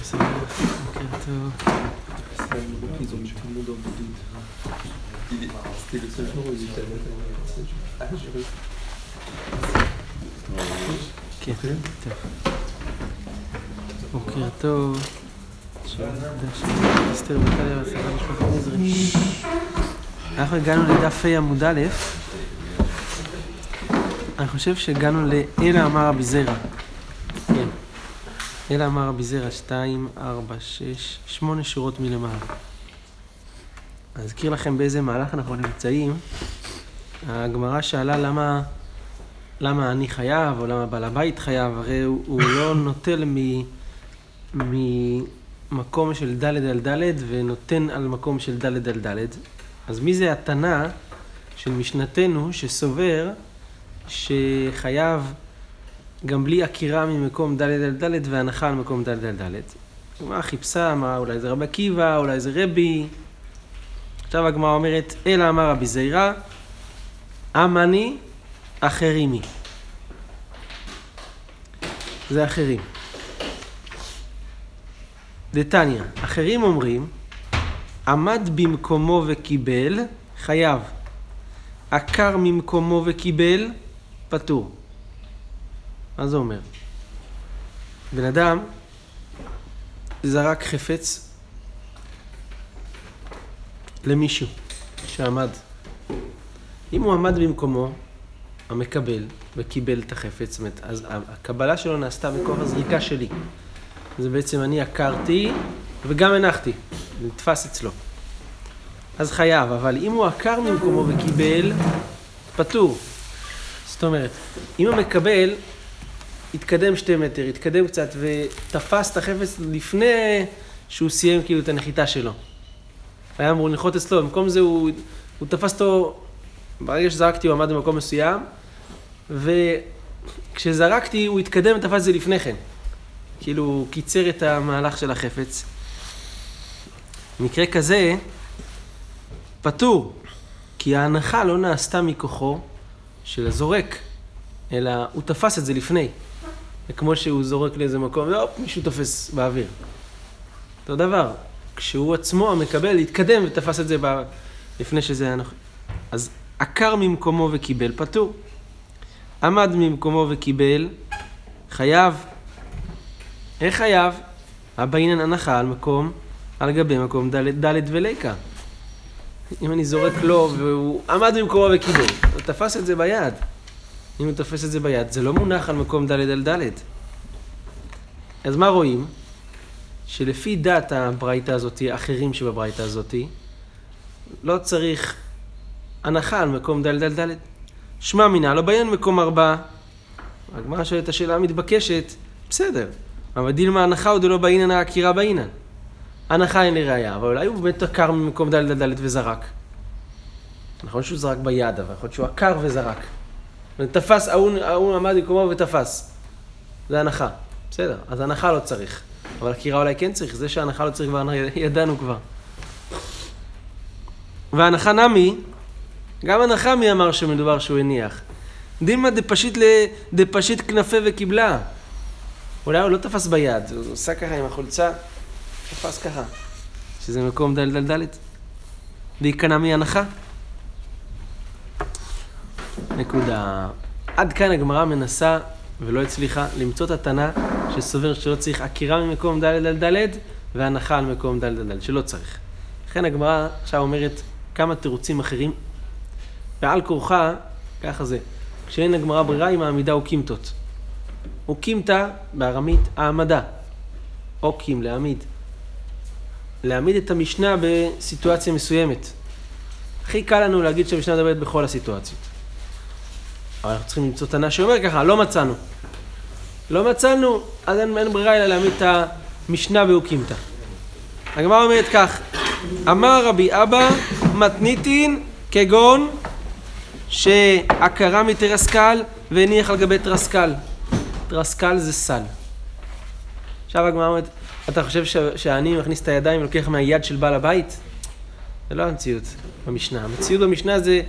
בסדר, בוקר טוב. Réussi. כן, טוב. בוקר נזרי. אנחנו הגענו לדף ה' עמוד א', אני חושב שהגענו ל"אלא אמר רבי זרע". אלא אמר רבי זרע, שתיים, ארבע, שש, שמונה שורות מלמעלה. אני אזכיר לכם באיזה מהלך אנחנו נמצאים. הגמרא שאלה למה, למה אני חייב, או למה בעל הבית חייב, הרי הוא, הוא לא נוטל מ, ממקום של ד' על ד' ונותן על מקום של ד' על ד'. אז מי זה התנא של משנתנו שסובר שחייב גם בלי עקירה ממקום ד' על ד' והנחה על מקום ד' על ד'. הגמרא חיפשה, אמרה אולי זה רבי עקיבא, אולי זה רבי. עכשיו הגמרא אומרת, אלא אמר רבי זיירא, אמני אחרימי. זה אחרים. דתניא, אחרים אומרים, עמד במקומו וקיבל, חייב. עקר ממקומו וקיבל, פטור. מה זה אומר? בן אדם זרק חפץ למישהו שעמד. אם הוא עמד במקומו, המקבל, וקיבל את החפץ, זאת אומרת, אז הקבלה שלו נעשתה מכוח הזריקה שלי. זה בעצם אני עקרתי וגם הנחתי, נתפס אצלו. אז חייב, אבל אם הוא עקר ממקומו וקיבל, פטור. זאת אומרת, אם המקבל התקדם שתי מטר, התקדם קצת ותפס את החפץ לפני שהוא סיים כאילו את הנחיתה שלו. היה אמור לנחות אצלו, במקום זה הוא, הוא תפס אותו, ברגע שזרקתי הוא עמד במקום מסוים, וכשזרקתי הוא התקדם ותפס את זה לפני כן. כאילו הוא קיצר את המהלך של החפץ. במקרה כזה, פטור, כי ההנחה לא נעשתה מכוחו של הזורק, אלא הוא תפס את זה לפני. זה כמו שהוא זורק לאיזה מקום, והופ, מישהו תופס באוויר. אותו דבר, כשהוא עצמו המקבל התקדם ותפס את זה ב... לפני שזה היה נוח. אז עקר ממקומו וקיבל, פטור. עמד ממקומו וקיבל, חייב. איך חייב? הבעינן הנחה על מקום, על גבי מקום ד' וליקה. אם אני זורק לו והוא עמד במקומו וקיבל, הוא תפס את זה ביד. אם הוא תופס את זה ביד, זה לא מונח על מקום ד' על ד'. אז מה רואים? שלפי דת הברייתא הזאתי, האחרים שבברייתא הזאתי, לא צריך הנחה על מקום ד' על ד'. שמע מינה, לא בעניין מקום ארבע. הגמרא שואלת את השאלה המתבקשת, בסדר, אבל דילמה הנחה או דלא בעינן העקירה בעינן. הנחה אין לראייה, אבל אולי הוא באמת עקר ממקום ד' על ד' וזרק. נכון שהוא זרק ביד, אבל יכול להיות שהוא עקר וזרק. ותפס, ההוא עמד במקומו ותפס. זה הנחה. בסדר, אז הנחה לא צריך. אבל עקירה אולי כן צריך, זה שהנחה לא צריך כבר ידענו כבר. והנחה נמי, גם הנחה מי אמר שמדובר שהוא הניח. דילמא דפשיט, ל... דפשיט כנפיה וקיבלה. אולי הוא לא תפס ביד, הוא עושה ככה עם החולצה, תפס ככה. שזה מקום דל דל דלת. דאיכא נמי הנחה. נקודה. עד כאן הגמרא מנסה, ולא הצליחה, למצוא את התנא שסובר שלא צריך עקירה ממקום ד' על ד' והנחה על מקום ד' על ד', שלא צריך. לכן הגמרא עכשיו אומרת כמה תירוצים אחרים, ועל כורחה, ככה זה, כשאין הגמרא ברירה היא מעמידה אוקימתות. אוקימתא בארמית העמדה. אוקים, להעמיד. להעמיד את המשנה בסיטואציה מסוימת. הכי קל לנו להגיד שהמשנה מדברת בכל הסיטואציות. אבל אנחנו צריכים למצוא תנא שאומר ככה, לא מצאנו. לא מצאנו, אז אין, אין ברירה אלא להעמיד את המשנה באוקימתא. הגמרא אומרת כך, אמר רבי אבא מתניתין כגון שעקרה מתרסקל והניח על גבי תרסקל. תרסקל זה סל. עכשיו הגמרא אומרת, אתה חושב ש- שהעני מכניס את הידיים ולוקח מהיד של בעל הבית? זה לא המציאות במשנה. המציאות במשנה זה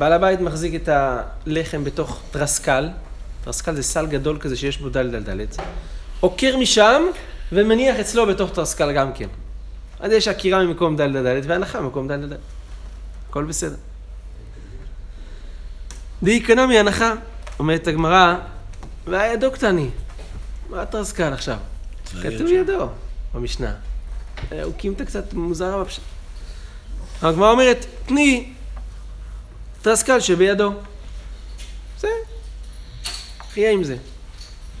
בעל הבית מחזיק את הלחם בתוך תרסקל, תרסקל זה סל גדול כזה שיש בו דלת על דלת, עוקר משם ומניח אצלו בתוך תרסקל גם כן. אז יש עקירה ממקום ד' ד' והנחה ממקום ד' ד'. הכל בסדר. דאיקנה מהנחה, אומרת הגמרא, והידו קטני. מה תרסקל עכשיו? כתוב ידו במשנה. אה, הוא קימתא קצת מוזרה בפשט. הגמרא אומרת, תני תרסקל שבידו. זה, חיה עם זה.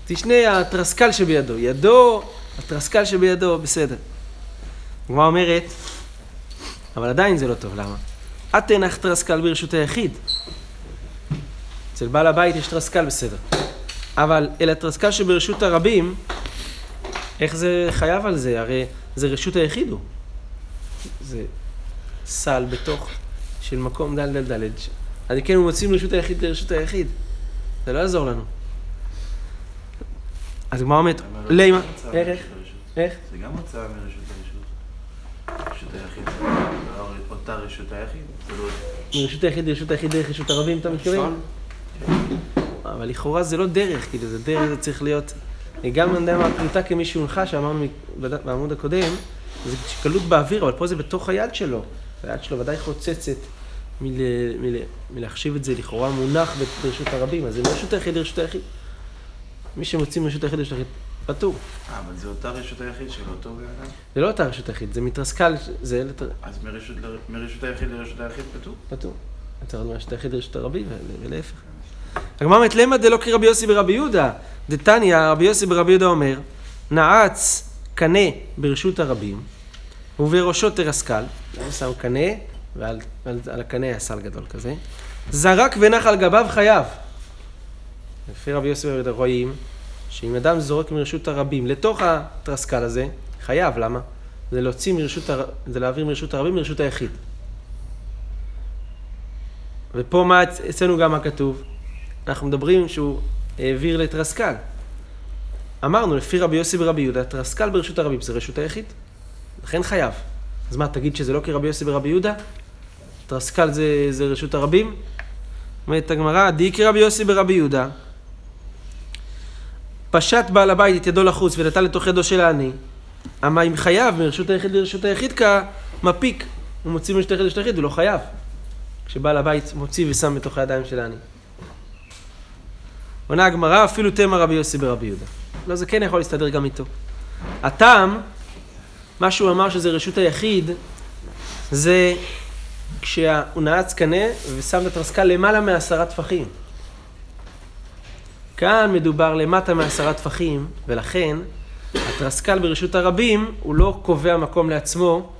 תשנה התרסקל שבידו. ידו, התרסקל שבידו, בסדר. הגמרא אומרת, אבל עדיין זה לא טוב, למה? את תנח תרסקל ברשות היחיד. אצל בעל הבית יש תרסקל בסדר. אבל אל התרסקל שברשות הרבים, איך זה חייב על זה? הרי זה רשות היחיד הוא. זה סל בתוך של מקום דל דל דלת. אז כן, הוא מוצאים רשות היחיד לרשות היחיד. זה לא יעזור לנו. אז הגמרא אומרת, לימה, איך, איך? איך? זה גם הוצאה מרשות הרשות. רשות היחיד. לא אותה רשות היחיד. לא... מרשות היחיד לרשות היחיד דרך רשות הרבים, אתה מתכוון? אבל לכאורה זה לא דרך, כאילו, זה דרך, זה צריך להיות... גם אני יודע מה, הפליטה כמי שהונחה, שאמרנו בעמוד הקודם, זה קלות באוויר, אבל פה זה בתוך היד שלו. היד שלו ודאי חוצצת מל, מל, מלהחשיב את זה לכאורה מונח ברשות הרבים, אז זה מרשות היחיד לרשות היחיד. מי שמוציא מרשות היחיד לרשות היחיד, פטור. אה, אבל זה אותה רשות היחיד של אותו בן אדם? זה לא אותה רשות היחיד, זה מתרסקל, זה אז מרשות מרשות היחיד לרשות היחיד פטור? פטור. להיות מרשות היחיד לרשות הרבים, ולהפך. הגמרא אומרת, למה דלא כרבי יוסי ברבי יהודה? דתניא, רבי יוסי ברבי יהודה אומר, נעץ קנה ברשות הרבים, ובראשו תרסקל, הוא שם קנה, ועל על, על הקנה היה סל גדול כזה, זרק ונח על גביו חייב. לפי רבי ברבי יהודה רואים, שאם אדם זורק מרשות הרבים לתוך התרסקל הזה, חייב, למה? זה להוציא מרשות, הר... זה להעביר מרשות הרבים לרשות היחיד. ופה מה אצ- אצלנו גם מה כתוב? אנחנו מדברים שהוא העביר לתרסקל. אמרנו, לפי רבי יוסי ברבי יהודה, תרסקל ברשות הרבים זה רשות היחיד. לכן חייב. אז מה, תגיד שזה לא כרבי יוסי ברבי יהודה? תרסקל זה, זה רשות הרבים? אומרת הגמרא, די כרבי יוסי ברבי יהודה, פשט בעל הבית את ידו לחוץ ונתן לתוך ידו של העני, אמה אם חייב מרשות היחיד לרשות היחיד כמפיק, הוא מוציא מרשות היחיד לרשות היחיד, הוא לא חייב. כשבעל הבית מוציא ושם בתוך הידיים של העני. עונה הגמרא, אפילו תמה רבי יוסי ברבי יהודה. לא, זה כן יכול להסתדר גם איתו. הטעם, מה שהוא אמר שזה רשות היחיד, זה כשהוא נעץ קנה ושם את התרסקה למעלה מעשרה טפחים. כאן מדובר למטה מעשרה טפחים, ולכן התרסקל ברשות הרבים הוא לא קובע מקום לעצמו,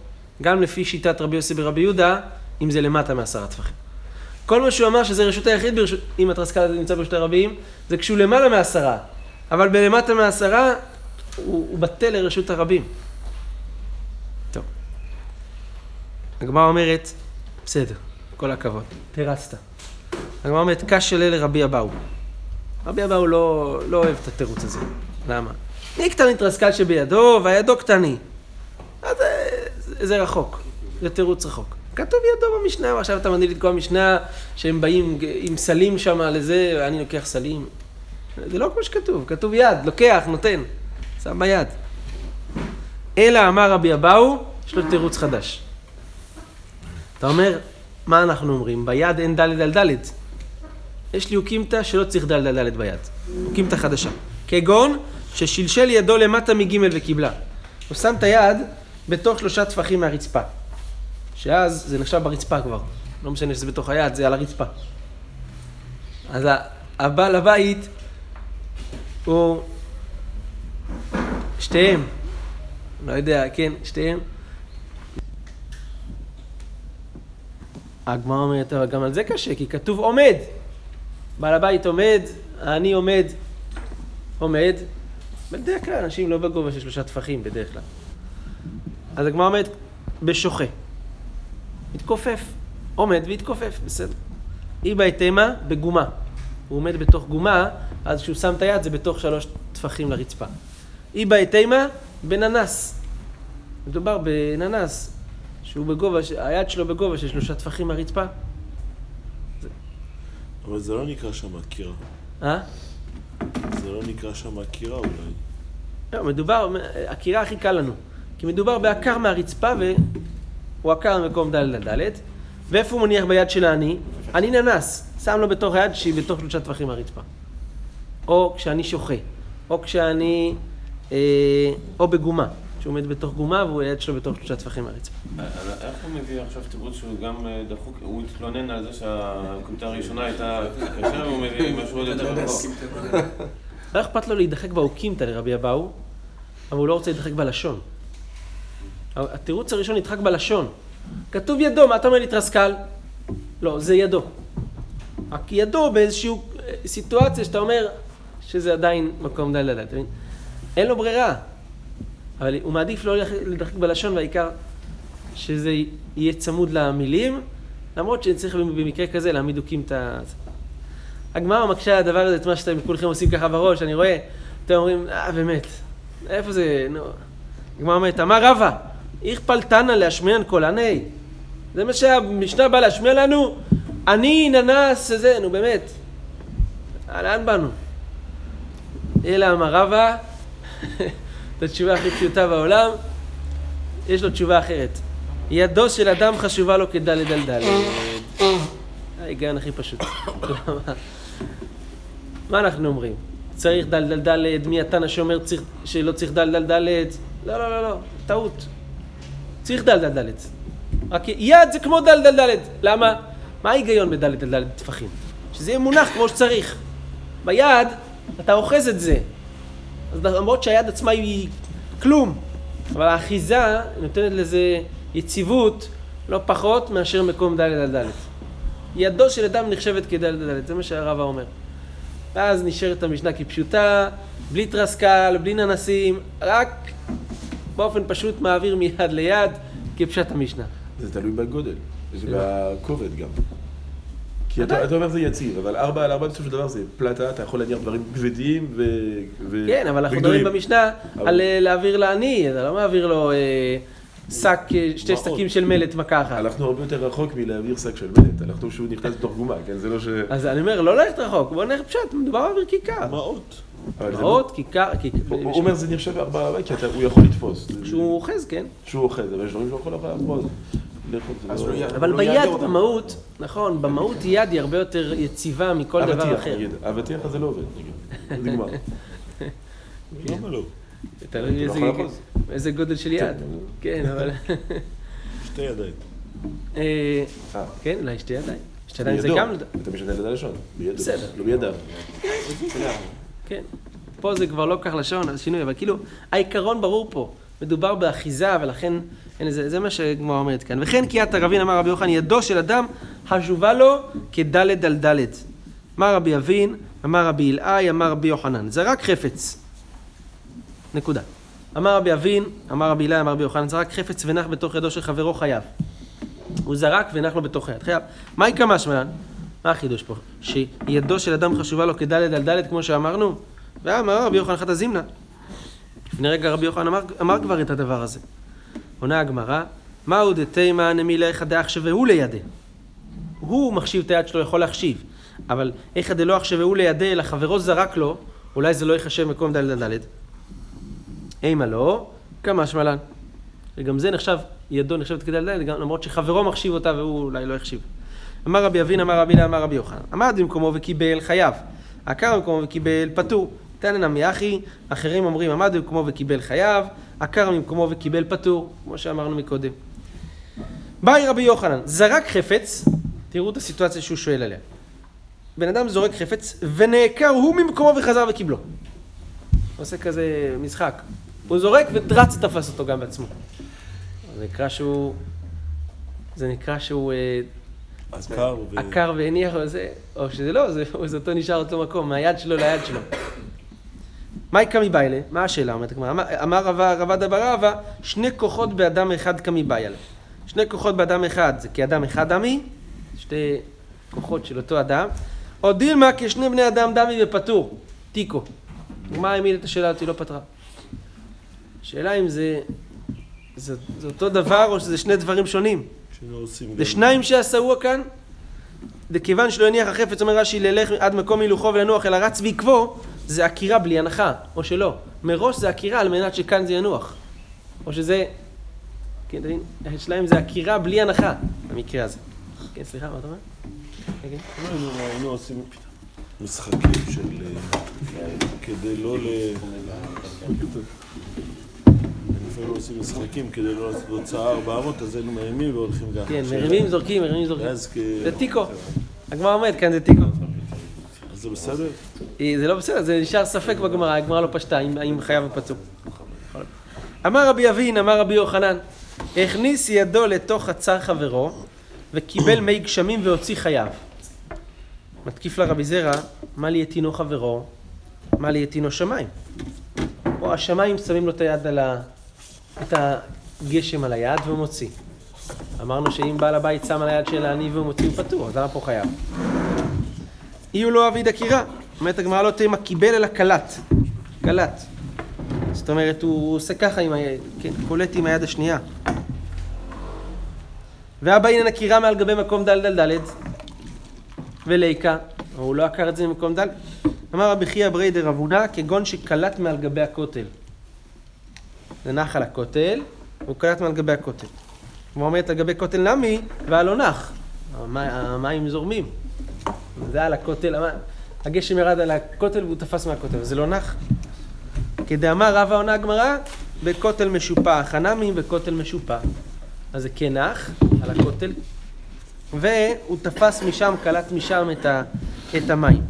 גם לפי שיטת רבי יוסי ברבי יהודה, אם זה למטה מעשרה טפחים. כל מה שהוא אמר שזה רשות היחיד, ברשות, אם התרסקל נמצא ברשות הרבים, זה כשהוא למעלה מעשרה. אבל בלמטה מעשרה, הוא, הוא בטל לרשות הרבים. טוב. הגמרא אומרת, בסדר, כל הכבוד, תרצת. הגמרא אומרת, קש של אלה רבי אבאו. רבי אבאו לא, לא אוהב את התירוץ הזה. למה? מי קטני תרסקל שבידו, והידו קטני. אז זה, זה, רחוק, זה תירוץ רחוק. כתוב ידו במשנה, ועכשיו אתה מנהיל את כל המשנה שהם באים עם סלים שם לזה, ואני לוקח סלים. זה לא כמו שכתוב, כתוב יד, לוקח, נותן, שם ביד. אלא אמר רבי אבאו, יש לו תירוץ חדש. אתה אומר, מה אנחנו אומרים? ביד אין דלת על דלת. יש לי אוקימתא שלא צריך דלת על דלת ביד. אוקימתא חדשה. כגון ששלשל ידו למטה מגימל וקיבלה. הוא שם את היד בתוך שלושה טפחים מהרצפה. שאז זה נחשב ברצפה כבר. לא משנה שזה בתוך היד, זה על הרצפה. אז הבעל הבית הוא שתיהם, לא יודע, כן, שתיהם. הגמרא אומרת, אבל גם על זה קשה, כי כתוב עומד. בעל הבית עומד, אני עומד, עומד. בדרך כלל אנשים לא בגובה של שלושה טפחים, בדרך כלל. אז הגמרא אומרת, בשוחה. מתכופף. עומד והתכופף, בסדר. אי בהתאמה בגומה. הוא עומד בתוך גומה, אז כשהוא שם את היד זה בתוך שלוש טפחים לרצפה. אי בהתאמה בננס. מדובר בננס, שהוא בגובה, היד שלו בגובה של שלושה טפחים מהרצפה. אבל זה לא נקרא שם עקירה. אה? זה לא נקרא שם עקירה אולי. לא, מדובר, עקירה הכי קל לנו. כי מדובר בעקר מהרצפה והוא עקר במקום ד' ד' ד', ואיפה הוא מניח ביד של העני? אני ננס, שם לו בתוך היד שהיא בתוך שלושה טווחים מהרצפה. או כשאני שוחה, או כשאני... אה, או בגומה, שהוא עומד בתוך גומה והוא היד שלו בתוך שלושה טווחים מהרצפה. אה, איך הוא מביא עכשיו תירוץ שהוא גם אה, דחוק, הוא התלונן על זה שהקבוצה הראשונה הייתה קשה והוא מביא משהו עוד יותר רחוק. לא אכפת לו להידחק באוקימתא לרבי אבאו, אבל הוא לא רוצה להידחק בלשון. התירוץ הראשון נדחק בלשון. כתוב ידו, מה אתה אומר לי תרסקל? לא, זה ידו. רק ידו באיזושהי אה, סיטואציה שאתה אומר שזה עדיין מקום דל דל, אתה מבין? אין לו ברירה. אבל הוא מעדיף לא להידחק בלשון, והעיקר שזה יהיה צמוד למילים, למרות שצריך במקרה כזה להעמיד דוקים את ה... הגמרא מקשה על הדבר הזה, את מה שאתם כולכם עושים ככה בראש, אני רואה, אתם אומרים, אה, באמת, איפה זה, נו. הגמרא אומרת, אמר רבא, איך פלטנה להשמיען עני? זה מה שהמשנה באה להשמיע לנו? אני ננס זה, נו באמת. לאן באנו? אלא אמר רבא, את התשובה הכי פשוטה בעולם, יש לו תשובה אחרת. ידו של אדם חשובה לו כדלת על דלת. ההיגיון הכי פשוט. מה אנחנו אומרים? צריך דל דל דלת, מי התנא שאומר צריך, שלא צריך דל דל דלת? לא, לא, לא, לא, טעות. צריך דל דל דלת. רק יד זה כמו דל דל דלת. למה? מה ההיגיון בדלת דל דלת טפחים? שזה יהיה מונח כמו שצריך. ביד אתה אוחז את זה. אז למרות שהיד עצמה היא כלום, אבל האחיזה נותנת לזה יציבות לא פחות מאשר מקום דלת על דלת. ידו של אדם נחשבת כדלת על דלת, זה מה שהרב אומר. ואז נשארת המשנה כפשוטה, בלי טרסקל, בלי ננסים, רק באופן פשוט מעביר מיד ליד כפשט המשנה. זה תלוי בגודל, זה בכובד גם. כי אתה, אתה אומר זה יציב, אבל ארבע על ארבע בסופו של דבר זה פלטה, אתה יכול להניח דברים כבדים ו... ו... כן, אבל אנחנו מדברים במשנה אבל... על אה, להעביר לעני, אתה לא מעביר לו אה, שק, אה, שתי שקים של מלט מכה אחת. הלכנו הרבה יותר רחוק מלהעביר שק של מלט, הלכנו שהוא נכנס בתוך גומה, כן? זה לא ש... אז אני אומר, לא ללכת רחוק, בוא נלך פשט, מדובר להעביר כיכר. מעות. זה לא- מעות, כיכר, כיכר. הוא אומר זה נחשב ארבע על ארבע, כי אתה- הוא יכול לתפוס. שהוא אוחז, כן. שהוא אוחז, אבל יש דברים שהוא יכול לאחוז. לא- לא אבל לא ביד. במהות, נכון, במהות יד היא הרבה יותר יציבה מכל דבר אחר. אבטיח הזה לא עובד, נגיד. נגמר. למה לא? תלוי איזה- גודל של יד. כן, אבל... שתי ידיים. אה, אה. כן, אולי שתי ידיים. שתי ידיים זה. גם... אתה משנה ליד הלשון. בידו. בסדר. לא בידיו. כן. פה זה כבר לא כך לשון, אז שינוי, אבל כאילו, העיקרון ברור פה. מדובר באחיזה, ולכן, אין לזה, זה מה שהגמרא אומרת כאן. וכן קריאת הרבין אמר רבי יוחנן, ידו של אדם חשובה לו כדלת על דלת. אמר רבי אבין, אמר רבי אלעאי, אמר רבי יוחנן. זרק חפץ. נקודה. אמר רבי אבין, אמר רבי אלעאי, אמר רבי יוחנן, זרק חפץ ונח בתוך ידו של חברו חייב. הוא זרק ונח לו בתוך היד. חייב. מה יקמא שמלן? מה החידוש פה? שידו של אדם חשובה לו כדלת על דלת, כמו שאמרנו? ואמר רבי יוחנן חתא זימנה. לפני רגע רבי יוחנן אמר, אמר כבר את הדבר הזה. עונה הגמרא, מהו דתימה נמילה איך דאחשבהו לידי. הוא מחשיב את היד שלו, יכול להחשיב. אבל איך דלא אחשבהו לידי, אלא חברו זרק לו, אולי זה לא ייחשב מקום דלת דלת. אימה לא, כמה שמלן. וגם זה נחשב, ידו נחשבת כדלת למרות שחברו מחשיב אותה והוא אולי לא החשיב. אמר רבי אבין, אמר רבי לה, אמר רבי יוחנן. עמד במקומו וקיבל, חייב. עקר במקומו וקיבל, פטור. תנא נמי אחי, אחרים אומרים עמד במקומו וקיבל חייב, עקר ממקומו וקיבל פטור, כמו שאמרנו מקודם. באי רבי יוחנן, זרק חפץ, תראו את הסיטואציה שהוא שואל עליה. בן אדם זורק חפץ, ונעקר הוא ממקומו וחזר וקיבלו. עושה כזה משחק. הוא זורק ודרץ תפס אותו גם בעצמו. זה נקרא שהוא... זה נקרא שהוא... אה, עקר ו... עקר והניח או זה, או שזה לא, זה, זה אותו נשאר אותו מקום, מהיד שלו ליד שלו. מהי קמי ביילה? מה השאלה אומרת הגמרא? אמר- רבא רבא דבר רבא, שני כוחות באדם אחד קמי ביילה. שני כוחות באדם אחד זה כאדם אחד דמי, שתי כוחות של אותו אדם, או דילמה כשני בני אדם דמי ופטור, תיקו. מה העמיד את השאלה אותי לא פתרה? השאלה אם זה, זה, זה אותו דבר או שזה שני דברים שונים. זה שניים שעשאוה כאן, וכיוון שלא הניח החפץ, אומר רש"י, ללך עד מקום הילוכו ולנוח, אלא רץ בעקבו, זה עקירה בלי הנחה, או שלא. מראש זה עקירה על מנת שכאן זה ינוח. או שזה... כן? השאלה אם זה עקירה בלי הנחה, במקרה הזה. כן, סליחה, מה אתה אומר? כן, כן. היינו- עושים משחקים של... אה, כדי לא ל... לפעמים עושים משחקים כדי לא לעשות הוצאה ארבע אז היינו מרימים והולכים גם. כן, מרימים, זורקים, מרימים, זורקים. ואז כ... זה תיקו. הגמרא אומרת, כאן זה תיקו. זה בסדר? אה, זה לא בסדר, זה נשאר ספק בגמרא, הגמרא לא פשטה, אם- האם חייב או פצוע. אמר רבי אבין, אמר רבי יוחנן, הכניס ידו לתוך חצר חברו, וקיבל מי גשמים והוציא חייו. מתקיף לה רבי זרע, מה לי יתינו חברו? מה לי יתינו שמיים? או השמיים שמים לו את היד על ה... את הגשם על היד והוא מוציא. אמרנו שאם בעל הבית שם על היד של העני והוא מוציא הוא פטור, אז למה פה חייב? יהיו לו אביד עקירה. אומרת הגמרא לא תהיה קיבל אלא קלט. קלט. זאת אומרת, הוא עושה ככה עם היד, כן, קולט עם היד השנייה. ואבא הנה עקירה מעל גבי מקום דל דל דלת. וליקה, הוא לא עקר את זה ממקום דל. אמר רבי חייא ברי דרב הונא, כגון שקלט מעל גבי הכותל. זה נח על הכותל, הוא קלט מעל גבי הכותל. כמו אומרת על גבי כותל נמי, והלא נח. המי- המים זורמים. זה על הכותל, הגשם ירד על הכותל והוא תפס מהכותל, וזה לא נח. כדאמר רבא עונה הגמרא, בכותל משופע, חנמי בכותל משופע. אז זה כן נח על הכותל, והוא תפס משם, קלט משם את, ה, את המים.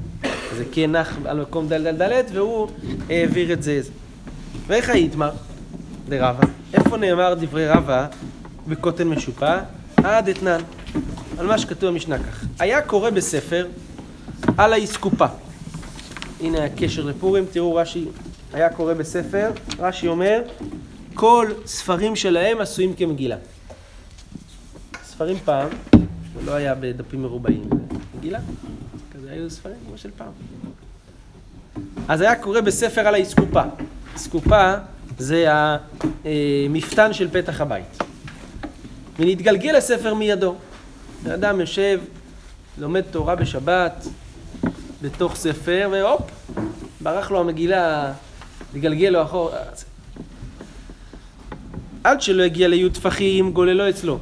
זה כן נח על מקום דל דל דלת, והוא העביר את זה. ואיך היתמר? דרבא. איפה נאמר דברי רבא בכותל משופע? עד אתנן. על מה שכתוב במשנה כך. היה קורא בספר על האסקופה. הנה הקשר לפורים, תראו רש"י היה קורא בספר, רש"י אומר, כל ספרים שלהם עשויים כמגילה. ספרים פעם, זה לא היה בדפים מרובעים, מגילה, כזה היו ספרים כמו של פעם. אז היה קורא בספר על האסקופה. אסקופה זה המפתן של פתח הבית. ונתגלגל הספר מידו. האדם יושב, לומד תורה בשבת, בתוך ספר, והופ, ברח לו המגילה, התגלגל לו אחורה. עד שלא הגיע לי' טפחים, גוללו אצלו.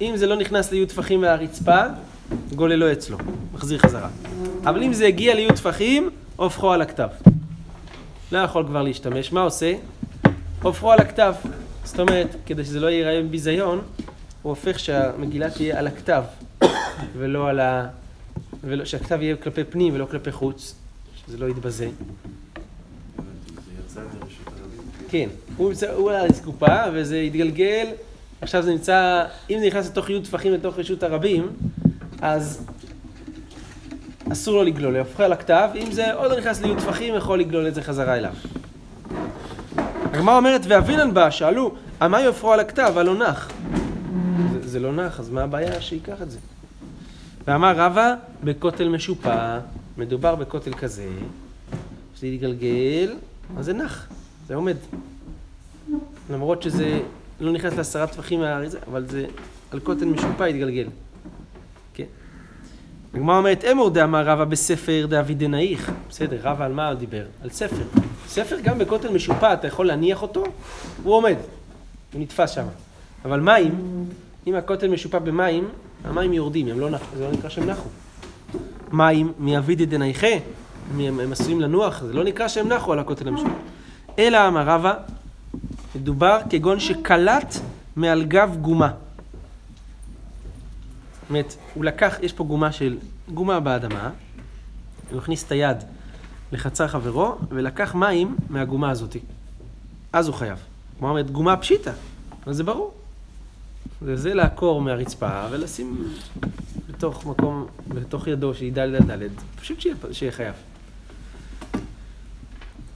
אם זה לא נכנס לי' טפחים מהרצפה, גוללו אצלו, מחזיר חזרה. אבל אם זה הגיע לי' טפחים, הופכו על הכתב. לא יכול כבר להשתמש, מה עושה? הופכו על הכתב. זאת אומרת, כדי שזה לא ייראה ביזיון, הוא הופך שהמגילה תהיה על הכתב, ולא על ה... ולא, שהכתב יהיה כלפי פנים ולא כלפי חוץ, שזה לא יתבזה. כן, הוא, הוא על האסקופה וזה התגלגל, עכשיו זה נמצא, אם זה נכנס לתוך י' טפחים לתוך רשות הרבים, אז אסור לו לגלול, להפכה על הכתב, אם זה עוד לא נכנס לי' טפחים, יכול לגלול את זה חזרה אליו. הגמרא אומרת, ואבינן בה, שאלו, המה יופרו על הכתב, הלא נח. זה, זה לא נח, אז מה הבעיה שייקח את זה? ואמר רבא, בכותל משופע, מדובר בכותל כזה, שזה יתגלגל, אז זה נח, זה עומד. למרות שזה לא נכנס לעשרה טפחים מהאריזה, אבל זה על כותל משופע יתגלגל. כן. הגמרא אומרת, אמור דאמר רבא בספר דאבידנאיך. בסדר, רבא על מה הוא דיבר? על ספר. ספר גם בכותל משופע, אתה יכול להניח אותו, הוא עומד. הוא נתפס שם. אבל מים, אם הכותל משופע במים, המים יורדים, הם לא נחו, זה לא נקרא שהם נחו. מים מאבידי דנייכה, הם, הם עשויים לנוח, זה לא נקרא שהם נחו על הכותל המשופע. אלא אמר רבא, מדובר כגון שקלט מעל גב גומה. זאת אומרת, הוא לקח, יש פה גומה של, גומה באדמה, הוא הכניס את היד לחצר חברו, ולקח מים מהגומה הזאת. אז הוא חייב. כלומר, גומה פשיטה, אבל זה ברור. זה, זה לעקור מהרצפה ולשים בתוך מקום, בתוך ידו שידע דל דלת, פשוט שיהיה, שיהיה חייב.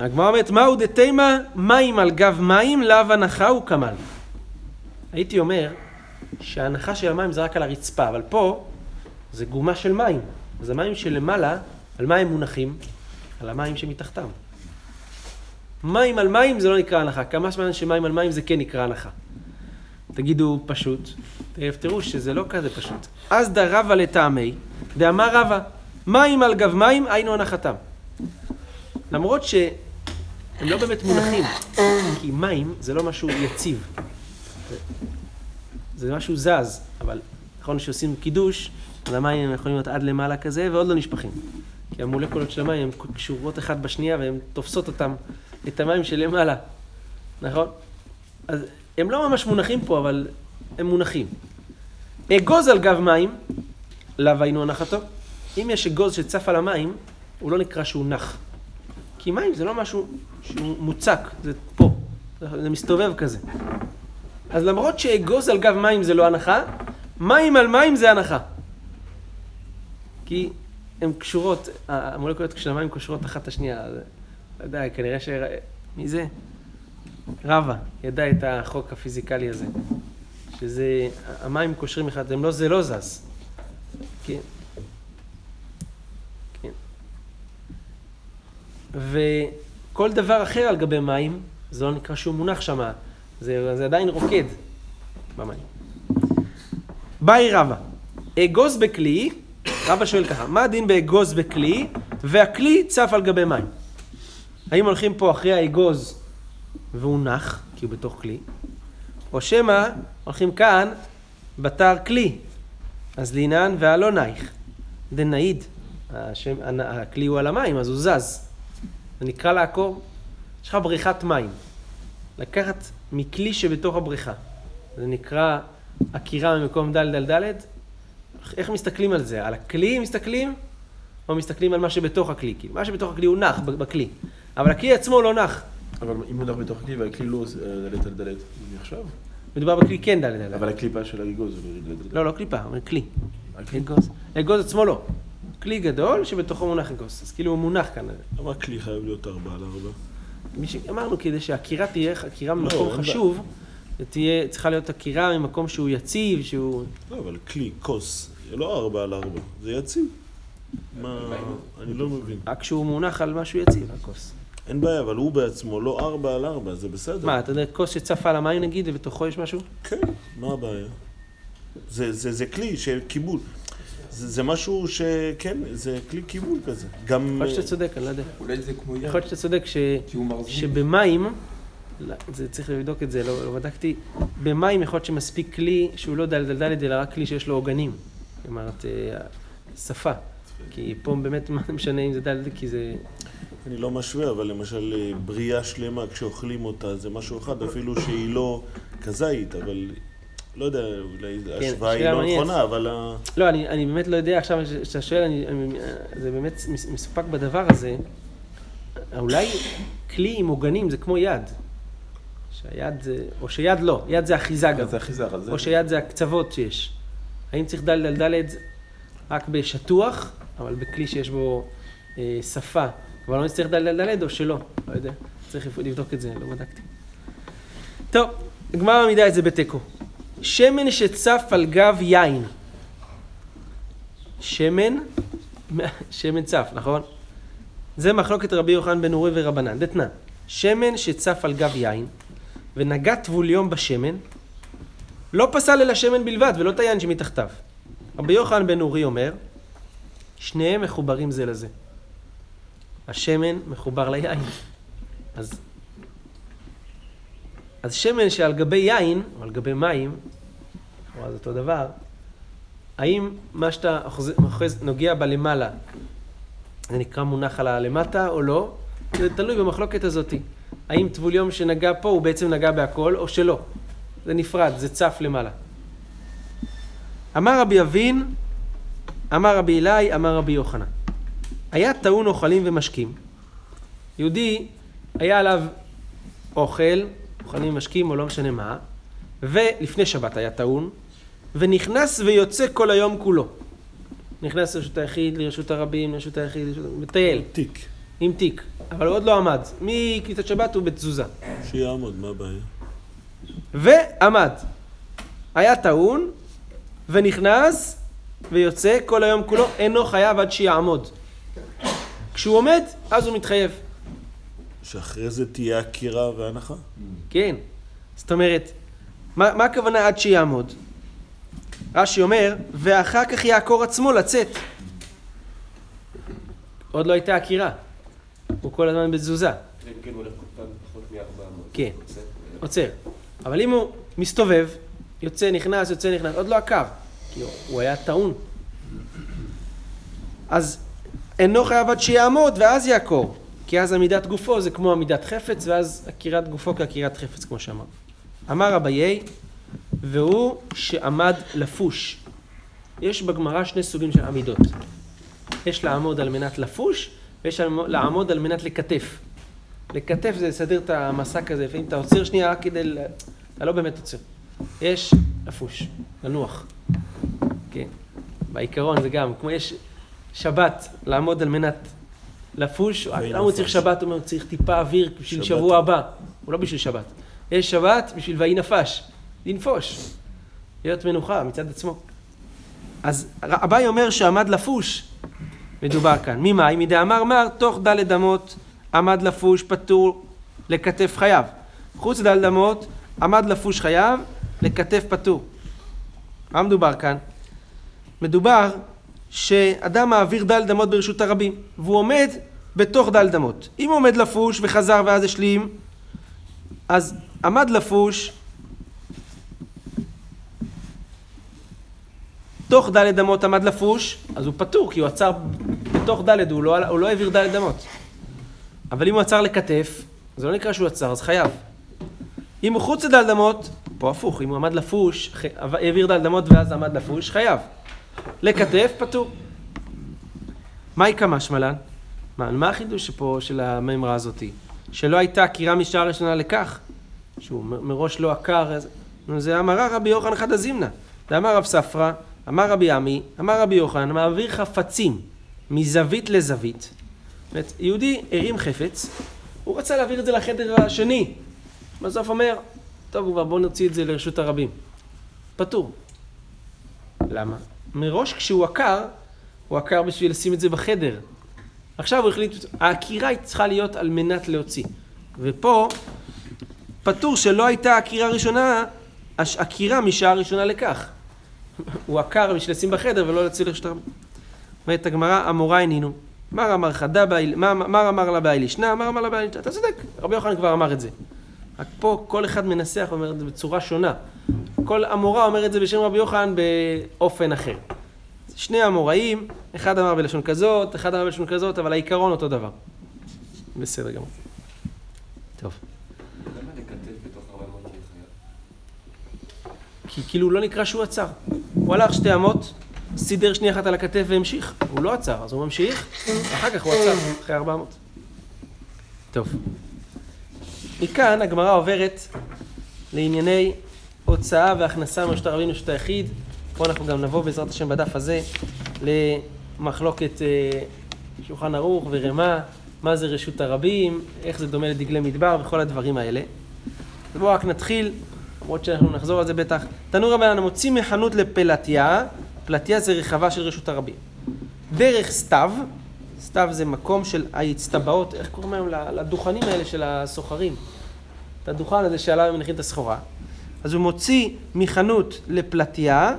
הגמרא אומרת, מהו דתימה מים על גב מים, לאו הנחה הוא כמל. הייתי אומר שההנחה של המים זה רק על הרצפה, אבל פה זה גומה של מים. אז המים שלמעלה, על מה הם מונחים? על המים שמתחתם. מים על מים זה לא נקרא הנחה, כמה זמן שמים על מים זה כן נקרא הנחה. תגידו פשוט, תראו שזה לא כזה פשוט. אז דרבה לטעמי, דאמר רבא, מים על גב מים, היינו הנחתם. למרות שהם לא באמת מונחים, כי מים זה לא משהו יציב. זה משהו זז, אבל נכון שעושים קידוש, אז המים הם יכולים להיות עד למעלה כזה ועוד לא נשפכים. כי המולקולות של המים הן קשורות אחת בשנייה והן תופסות אותם, את המים שלמעלה, נכון? אז הם לא ממש מונחים פה, אבל הם מונחים. אגוז על גב מים, לאו היינו הנחתו. אם יש אגוז שצף על המים, הוא לא נקרא שהוא נח. כי מים זה לא משהו שהוא מוצק, זה פה, זה מסתובב כזה. אז למרות שאגוז על גב מים זה לא הנחה, מים על מים זה הנחה. כי הן קשורות, המולקולות של המים קושרות אחת את השנייה. אז, לא יודע, כנראה ש... מי זה? רבא ידע את החוק הפיזיקלי הזה. שזה, המים קושרים אחד, הם לא, זה לא זז. כן. כן. וכל דבר אחר על גבי מים, זה לא נקרא שהוא מונח שם, זה, זה עדיין רוקד במים. באי רבא, אגוז בכלי, רבא שואל ככה, מה הדין באגוז בכלי, והכלי צף על גבי מים? האם הולכים פה אחרי האגוז והוא נח, כי הוא בתוך כלי, או שמא הולכים כאן בתר כלי, אז לינן והלא נייך, דנאיד, השם, הכלי הוא על המים, אז הוא זז. זה נקרא לעקור, יש לך בריכת מים. לקחת מכלי שבתוך הבריכה. זה נקרא עקירה ממקום ד' על ד'. איך מסתכלים על זה? על הכלי מסתכלים, או מסתכלים על מה שבתוך הכלי? כי מה שבתוך הכלי הוא נח בכלי, אבל הכלי עצמו לא נח. אבל אם הוא נח בתוך הכלי והכלי לא אה, דלת על דלת, הוא נחשב? מדובר בכלי כן ד' על ד'. אבל הקליפה של האגוז זה דלת על דלת. לא, לא קליפה, אבל כלי. אגוז. אגוז עצמו לא. כלי גדול שבתוכו מונח אגוז. אז כאילו הוא מונח כאן. למה כלי חייב להיות ארבע על ארבע? מי שאמרנו, כדי שהעקירה תהיה עקירה לא, ממקום חשוב, זה תהיה, צריכה להיות עקירה ממקום שהוא יציב, שהוא... לא, אבל כלי, כוס, זה לא ארבע על ארבע, זה יציב. מה... אני לא מבין. רק כשהוא מונח על משהו יציב, הכוס. אין בעיה, אבל הוא בעצמו לא ארבע על ארבע, זה בסדר. מה, אתה יודע, כוס שצפה על המים נגיד, ובתוכו יש משהו? כן, מה הבעיה? זה, זה, זה כלי של קיבול. זה, זה משהו שכן, זה כלי קיבול כזה. גם... יכול להיות שאתה צודק, אני לא יודע. אולי זה כמו יד, יכול להיות שאתה צודק ש... שבמים, לא, זה צריך לבדוק את זה, לא, לא בדקתי, במים יכול להיות שמספיק כלי שהוא לא דל דל דלת, אלא רק כלי שיש לו עוגנים. אומרת, אה, שפה. כי פה באמת, מה זה משנה אם זה דל דל, כי זה... אני לא משווה, אבל למשל אה, בריאה שלמה, כשאוכלים אותה, זה משהו אחד, אפילו שהיא לא כזית, אבל לא יודע, אולי ההשוואה היא לא. נכונה, אבל... לא, אני, אני באמת לא יודע, עכשיו כשאתה שואל, אני, אני, זה באמת מס- מסופק בדבר הזה. אולי כלי עם עוגנים זה כמו יד. שהיד זה, או שיד לא, יד זה אחיזה גם. זה אחיזה, אבל זה... או שיד זה הקצוות שיש. האם צריך דל דל דלת רק בשטוח, אבל בכלי שיש בו אה, שפה, אבל לא נצטרך דל דל דלת או שלא? לא יודע, צריך לבדוק את זה, לא בדקתי. טוב, הגמרא מעמידה את זה בתיקו. שמן שצף על גב יין. שמן, שמן צף, נכון? זה מחלוקת רבי יוחנן בן אורי ורבנן. דתנן, שמן שצף על גב יין ונגע טבול יום בשמן, לא פסל אלא שמן בלבד ולא את היין שמתחתיו. רבי יוחנן בן אורי אומר, שניהם מחוברים זה לזה. השמן מחובר ליין. אז, אז שמן שעל גבי יין, או על גבי מים, או אז אותו דבר, האם מה שאתה אוחז, אוחז, נוגע בלמעלה, זה נקרא מונח על הלמטה או לא? זה תלוי במחלוקת הזאתי. האם טבול יום שנגע פה הוא בעצם נגע בהכל או שלא? זה נפרד, זה צף למעלה. אמר רבי אבין, אמר רבי אלי, אמר רבי יוחנן. היה טעון אוכלים ומשקים. יהודי, היה עליו אוכל, אוכלים ומשקים או לא משנה מה, ולפני שבת היה טעון, ונכנס ויוצא כל היום כולו. נכנס לרשות היחיד, לרשות הרבים, לרשות היחיד, לרשות... מטייל, תיק, עם תיק, אבל הוא עוד לא עמד. מכיתת שבת הוא בתזוזה. שיעמוד, מה הבעיה? ועמד. היה טעון, ונכנס, ויוצא כל היום כולו, אינו חייב עד שיעמוד. כשהוא עומד, אז הוא מתחייב. שאחרי זה תהיה עקירה והנחה? כן. זאת אומרת, מה, מה הכוונה עד שיעמוד? רש"י אומר, ואחר כך יעקור עצמו לצאת. עוד לא הייתה עקירה. הוא כל הזמן בתזוזה. כן הוא הולך כל פעם פחות מ-400. כן. עוצר. אבל אם הוא מסתובב, יוצא, נכנס, יוצא, נכנס, עוד לא עקר, כי הוא- הוא היה טעון. אז אינו חייב עד שיעמוד ואז יעקור. כי אז עמידת גופו זה כמו עמידת חפץ, ואז עקירת גופו כעקירת חפץ, כמו שאמר. אמר אביי, והוא שעמד לפוש. יש בגמרא שני סוגים של עמידות. יש לעמוד על מנת לפוש, ויש לעמוד על מנת לכתף. לכתף זה לסדר את המסע כזה, לפעמים אתה עוצר שנייה רק כדי, ל- אתה לא באמת עוצר. יש לפוש, לנוח. כן. בעיקרון זה גם, כמו יש שבת, לעמוד על מנת לפוש, למה הוא צריך. שבת? הוא אומר, הוא צריך טיפה אוויר בשביל. שבוע הבא. הוא לא בשביל שבת. יש שבת בשביל ויהי נפש, לנפוש. להיות מנוחה מצד עצמו. אז אביי אומר שעמד לפוש, מדובר כאן. ממאי? מדאמר מר, תוך דלת אמות עמד לפוש פטור לכתף חייו. חוץ דלת אמות עמד לפוש חייו לכתף פטור. מה מדובר כאן? מדובר שאדם מעביר דלת אמות ברשות הרבים, והוא עומד בתוך דלת אמות. אם הוא עומד לפוש וחזר ואז השלים, אז עמד לפוש תוך דלת אמות עמד לפוש, אז הוא פטור, כי הוא עצר בתוך דלת, הוא לא, הוא לא העביר דלת אמות. אבל אם הוא עצר לכתף, זה לא נקרא שהוא עצר, אז חייב. אם הוא חוץ לדלת אמות, פה הפוך, אם הוא עמד לפוש, העביר דלת אמות ואז עמד לפוש, חייב. לכתף, פטור. מהי כמשמע לן? מה, מה החידוש פה של המימרה הזאתי? שלא הייתה עקירה משעה ראשונה לכך, שהוא מ- מראש לא עקר, אז... זה אמרה רבי יוחנן חדא זימנה. דאמר רב ספרא, אמר רבי עמי, אמר רבי יוחנן, מעביר חפצים מזווית לזווית. זאת אומרת, יהודי הרים חפץ, הוא רצה להעביר את זה לחדר השני. בסוף אומר, טוב, כבר בוא נוציא את זה לרשות הרבים. פטור. למה? מראש כשהוא עקר, הוא עקר בשביל לשים את זה בחדר. עכשיו הוא החליט, העקירה היא צריכה להיות על מנת להוציא. ופה, פטור שלא הייתה עקירה ראשונה, עקירה משעה ראשונה לכך. הוא עקר בשביל לשים בחדר ולא להוציא לרשות הרבים. אומרת הגמרא, אמוראי נינו. מר אמר חדה מר אמר לה באיל ישנה, מר אמר לה באיל ישנה. אתה צודק, רבי יוחנן כבר אמר את זה. רק פה כל אחד מנסח ואומר את זה בצורה שונה. כל אמורא אומר את זה בשם רבי יוחנן באופן אחר. שני אמוראים, אחד אמר בלשון כזאת, אחד אמר בלשון כזאת, אבל העיקרון אותו דבר. בסדר גמור. טוב. למה לקטף בתוך 400 אני חייב? כי כאילו הוא לא נקרא שהוא עצר. הוא הלך שתי אמות, סידר שנייה אחת על הכתף והמשיך. הוא לא עצר, אז הוא ממשיך, אחר כך הוא עצר, אחרי 400. טוב. מכאן הגמרא עוברת לענייני הוצאה והכנסה מרשות הרבים לרשות היחיד. פה אנחנו גם נבוא בעזרת השם בדף הזה למחלוקת אה, שולחן ערוך ורמה, מה זה רשות הרבים, איך זה דומה לדגלי מדבר וכל הדברים האלה. אז בואו רק נתחיל, למרות שאנחנו נחזור על זה בטח. תנו רבנן המוציא מחנות לפלטיה, פלטיה זה רחבה של רשות הרבים. דרך סתיו, סתיו זה מקום של האצטבעות, איך קוראים להם? לדוכנים האלה של הסוחרים. את הדוכן הזה שעליו הם מניחים את הסחורה. אז הוא מוציא מחנות לפלטיה,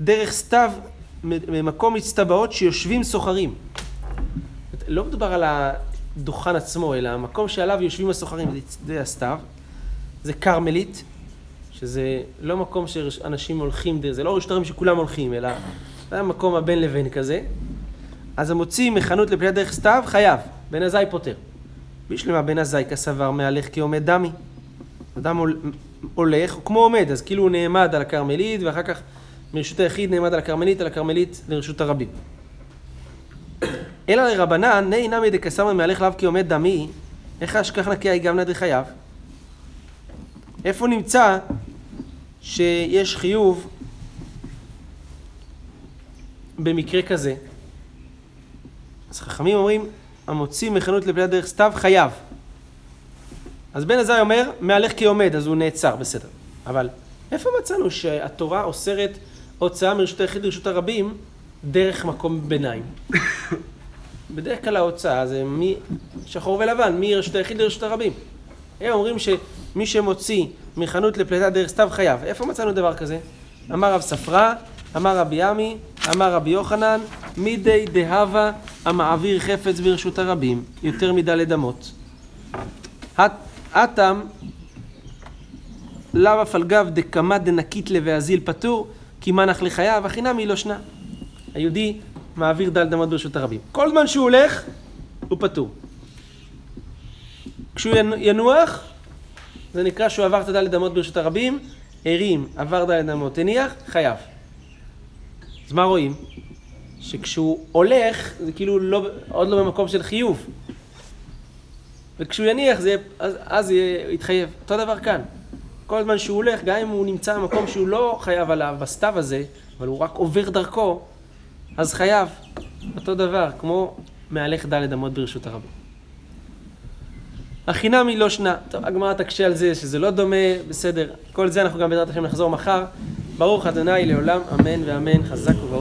דרך סתיו, ממקום הצטבעות שיושבים סוחרים. לא מדובר על הדוכן עצמו, אלא המקום שעליו יושבים הסוחרים, זה- הסתיו. זה כרמלית, שזה לא מקום שאנשים הולכים, זה לא רשות הרבים שכולם הולכים, אלא זה המקום הבין לבין כזה. אז המוציא מחנות לפליט דרך סתיו, חייב, בן עזאי פוטר. בשלמה בן עזאי כסבר מהלך כעומד דמי. אדם הול- הולך, הוא כמו עומד, אז כאילו הוא נעמד על הכרמלית, ואחר כך מרשות היחיד נעמד על הכרמלית, על הכרמלית לרשות הרבים. אלא לרבנן, נהי נמי דקסמרי מהלך לאו כעומד דמי, איך אשכח נקי גם נדרי חייו? איפה נמצא שיש חיוב במקרה כזה? אז חכמים אומרים, המוציא מחנות לפליט דרך סתיו חייב. אז בן עזאי אומר, מהלך כעומד, אז הוא נעצר, בסדר. אבל איפה מצאנו שהתורה אוסרת הוצאה מרשות היחיד לרשות הרבים דרך מקום ביניים? בדרך כלל ההוצאה זה משחור ולבן, מרשות היחיד לרשות הרבים. הם אומרים שמי שמוציא מחנות לפליטה דרך סתיו חייב. איפה מצאנו דבר כזה? אמר רב ספרא, אמר רבי עמי, אמר רבי יוחנן, מידי דהבה המעביר חפץ ברשות הרבים, יותר מדלת אמות. הט- הטם לאו אף על גב דקמא דנקית לוואזיל פטור, כי מנח לחייו, הכי נמי לא שנה. היהודי מעביר דלת אמות ברשות הרבים. כל זמן שהוא הולך, הוא פטור. כשהוא ינ- ינוח, זה נקרא שהוא עבר את הדלת אמות ברשות הרבים, הרים, עבר דלת אמות, הניח, חייב. אז מה רואים? שכשהוא הולך, זה כאילו לא, עוד לא במקום של חיוב. וכשהוא יניח, זה, אז, אז יהיה, יתחייב. אותו דבר כאן. כל זמן שהוא הולך, גם אם הוא נמצא במקום שהוא לא חייב עליו, בסתיו הזה, אבל הוא רק עובר דרכו, אז חייב. אותו דבר, כמו מהלך דלת אמות ברשות הרבים. החינם היא לא שנה. טוב, הגמרא תקשה על זה, שזה לא דומה, בסדר. כל זה אנחנו גם בעזרת השם נחזור מחר. ברוך ה' לעולם, אמן ואמן, חזק וברוך.